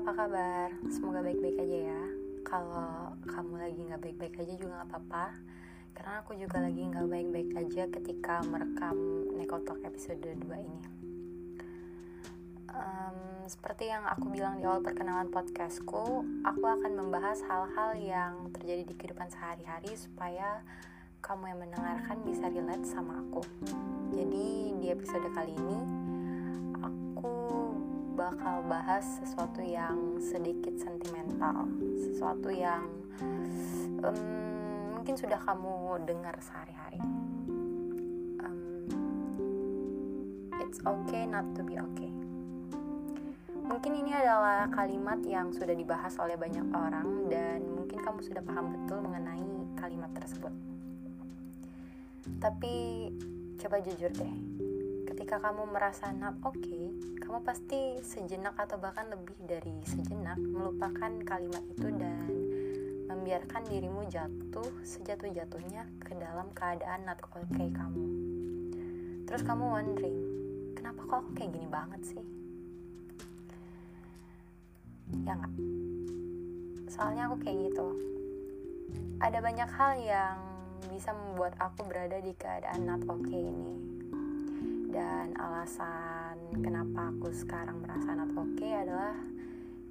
apa kabar? Semoga baik-baik aja ya. Kalau kamu lagi nggak baik-baik aja juga nggak apa-apa. Karena aku juga lagi nggak baik-baik aja ketika merekam Nekotok episode 2 ini. Um, seperti yang aku bilang di awal perkenalan podcastku, aku akan membahas hal-hal yang terjadi di kehidupan sehari-hari supaya kamu yang mendengarkan bisa relate sama aku. Jadi di episode kali ini bakal bahas sesuatu yang sedikit sentimental, sesuatu yang um, mungkin sudah kamu dengar sehari-hari. Um, it's okay not to be okay. Mungkin ini adalah kalimat yang sudah dibahas oleh banyak orang dan mungkin kamu sudah paham betul mengenai kalimat tersebut. Tapi coba jujur deh, ketika kamu merasa not okay, kamu pasti sejenak atau bahkan lebih dari sejenak melupakan kalimat itu dan membiarkan dirimu jatuh sejatuh-jatuhnya ke dalam keadaan not okay kamu. Terus kamu wondering, kenapa kok aku kayak gini banget sih? ya nggak soalnya aku kayak gitu ada banyak hal yang bisa membuat aku berada di keadaan not okay ini dan alasan kenapa aku sekarang merasa not okay adalah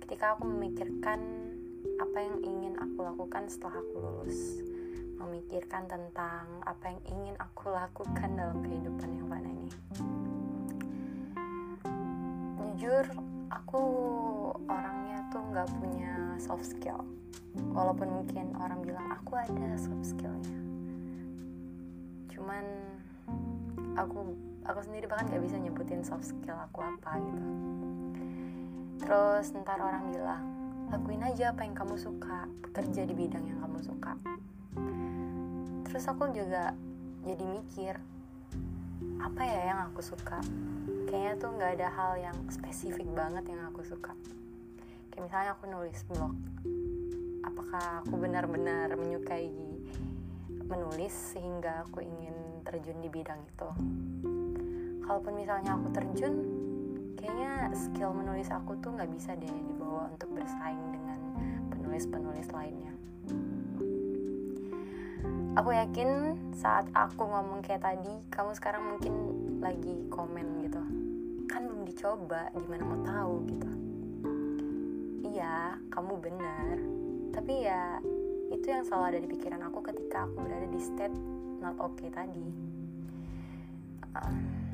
ketika aku memikirkan apa yang ingin aku lakukan setelah aku lulus. Memikirkan tentang apa yang ingin aku lakukan dalam kehidupan yang mana ini. Jujur aku orangnya tuh nggak punya soft skill. Walaupun mungkin orang bilang aku ada soft skillnya. Cuman aku aku sendiri bahkan nggak bisa nyebutin soft skill aku apa gitu. Terus ntar orang bilang lakuin aja apa yang kamu suka bekerja di bidang yang kamu suka. Terus aku juga jadi mikir apa ya yang aku suka? Kayaknya tuh nggak ada hal yang spesifik banget yang aku suka. Kayak misalnya aku nulis blog apakah aku benar-benar menyukai menulis sehingga aku ingin terjun di bidang itu kalaupun misalnya aku terjun kayaknya skill menulis aku tuh nggak bisa deh dibawa untuk bersaing dengan penulis-penulis lainnya. Aku yakin saat aku ngomong kayak tadi kamu sekarang mungkin lagi komen gitu kan belum dicoba gimana mau tahu? gitu. Iya kamu benar. Tapi ya itu yang selalu ada di pikiran aku ketika aku berada di state not okay tadi. Uh,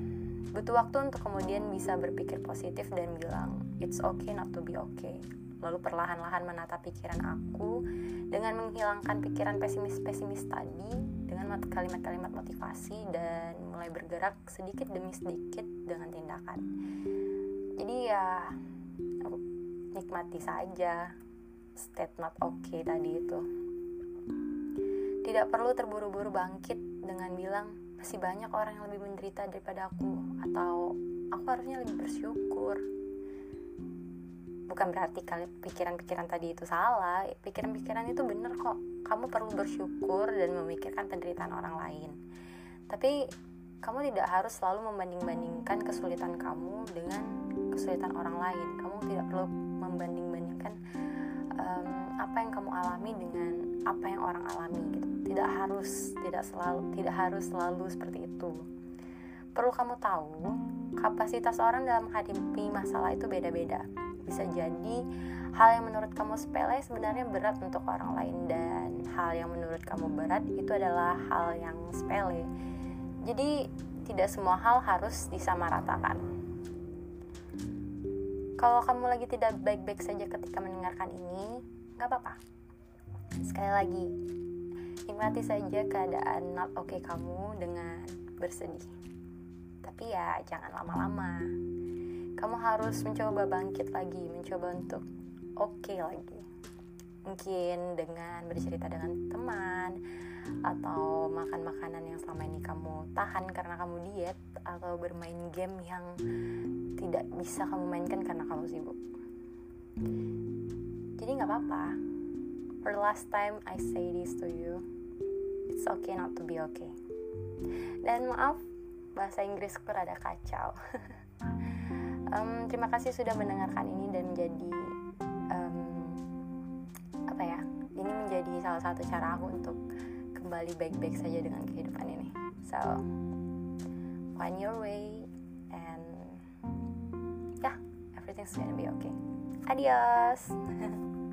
butuh waktu untuk kemudian bisa berpikir positif dan bilang it's okay not to be okay lalu perlahan-lahan menata pikiran aku dengan menghilangkan pikiran pesimis-pesimis tadi dengan kalimat-kalimat motivasi dan mulai bergerak sedikit demi sedikit dengan tindakan. Jadi ya nikmati saja state not okay tadi itu. Tidak perlu terburu-buru bangkit dengan bilang masih banyak orang yang lebih menderita daripada aku atau aku harusnya lebih bersyukur. Bukan berarti kalian pikiran-pikiran tadi itu salah pikiran-pikiran itu bener kok. Kamu perlu bersyukur dan memikirkan penderitaan orang lain. Tapi kamu tidak harus selalu membanding-bandingkan kesulitan kamu dengan kesulitan orang lain. Kamu tidak perlu membanding-bandingkan um, apa yang kamu alami dengan apa yang orang alami gitu tidak harus tidak selalu tidak harus selalu seperti itu. Perlu kamu tahu kapasitas orang dalam menghadapi masalah itu beda-beda. Bisa jadi hal yang menurut kamu sepele sebenarnya berat untuk orang lain dan hal yang menurut kamu berat itu adalah hal yang sepele. Jadi tidak semua hal harus disamaratakan. Kalau kamu lagi tidak baik-baik saja ketika mendengarkan ini nggak apa-apa. Sekali lagi nikmati saja keadaan not okay kamu dengan bersedih. Tapi ya jangan lama-lama. Kamu harus mencoba bangkit lagi mencoba untuk oke okay lagi. Mungkin dengan bercerita dengan teman atau makan makanan yang selama ini kamu tahan karena kamu diet atau bermain game yang tidak bisa kamu mainkan karena kamu sibuk. Jadi nggak apa-apa. For the last time I say this to you it's okay not to be okay. Dan maaf bahasa Inggrisku rada kacau. Um, terima kasih sudah mendengarkan ini dan menjadi um, apa ya ini menjadi salah satu cara aku untuk kembali baik-baik saja dengan kehidupan ini. So find your way and yeah everything's gonna be okay. Adios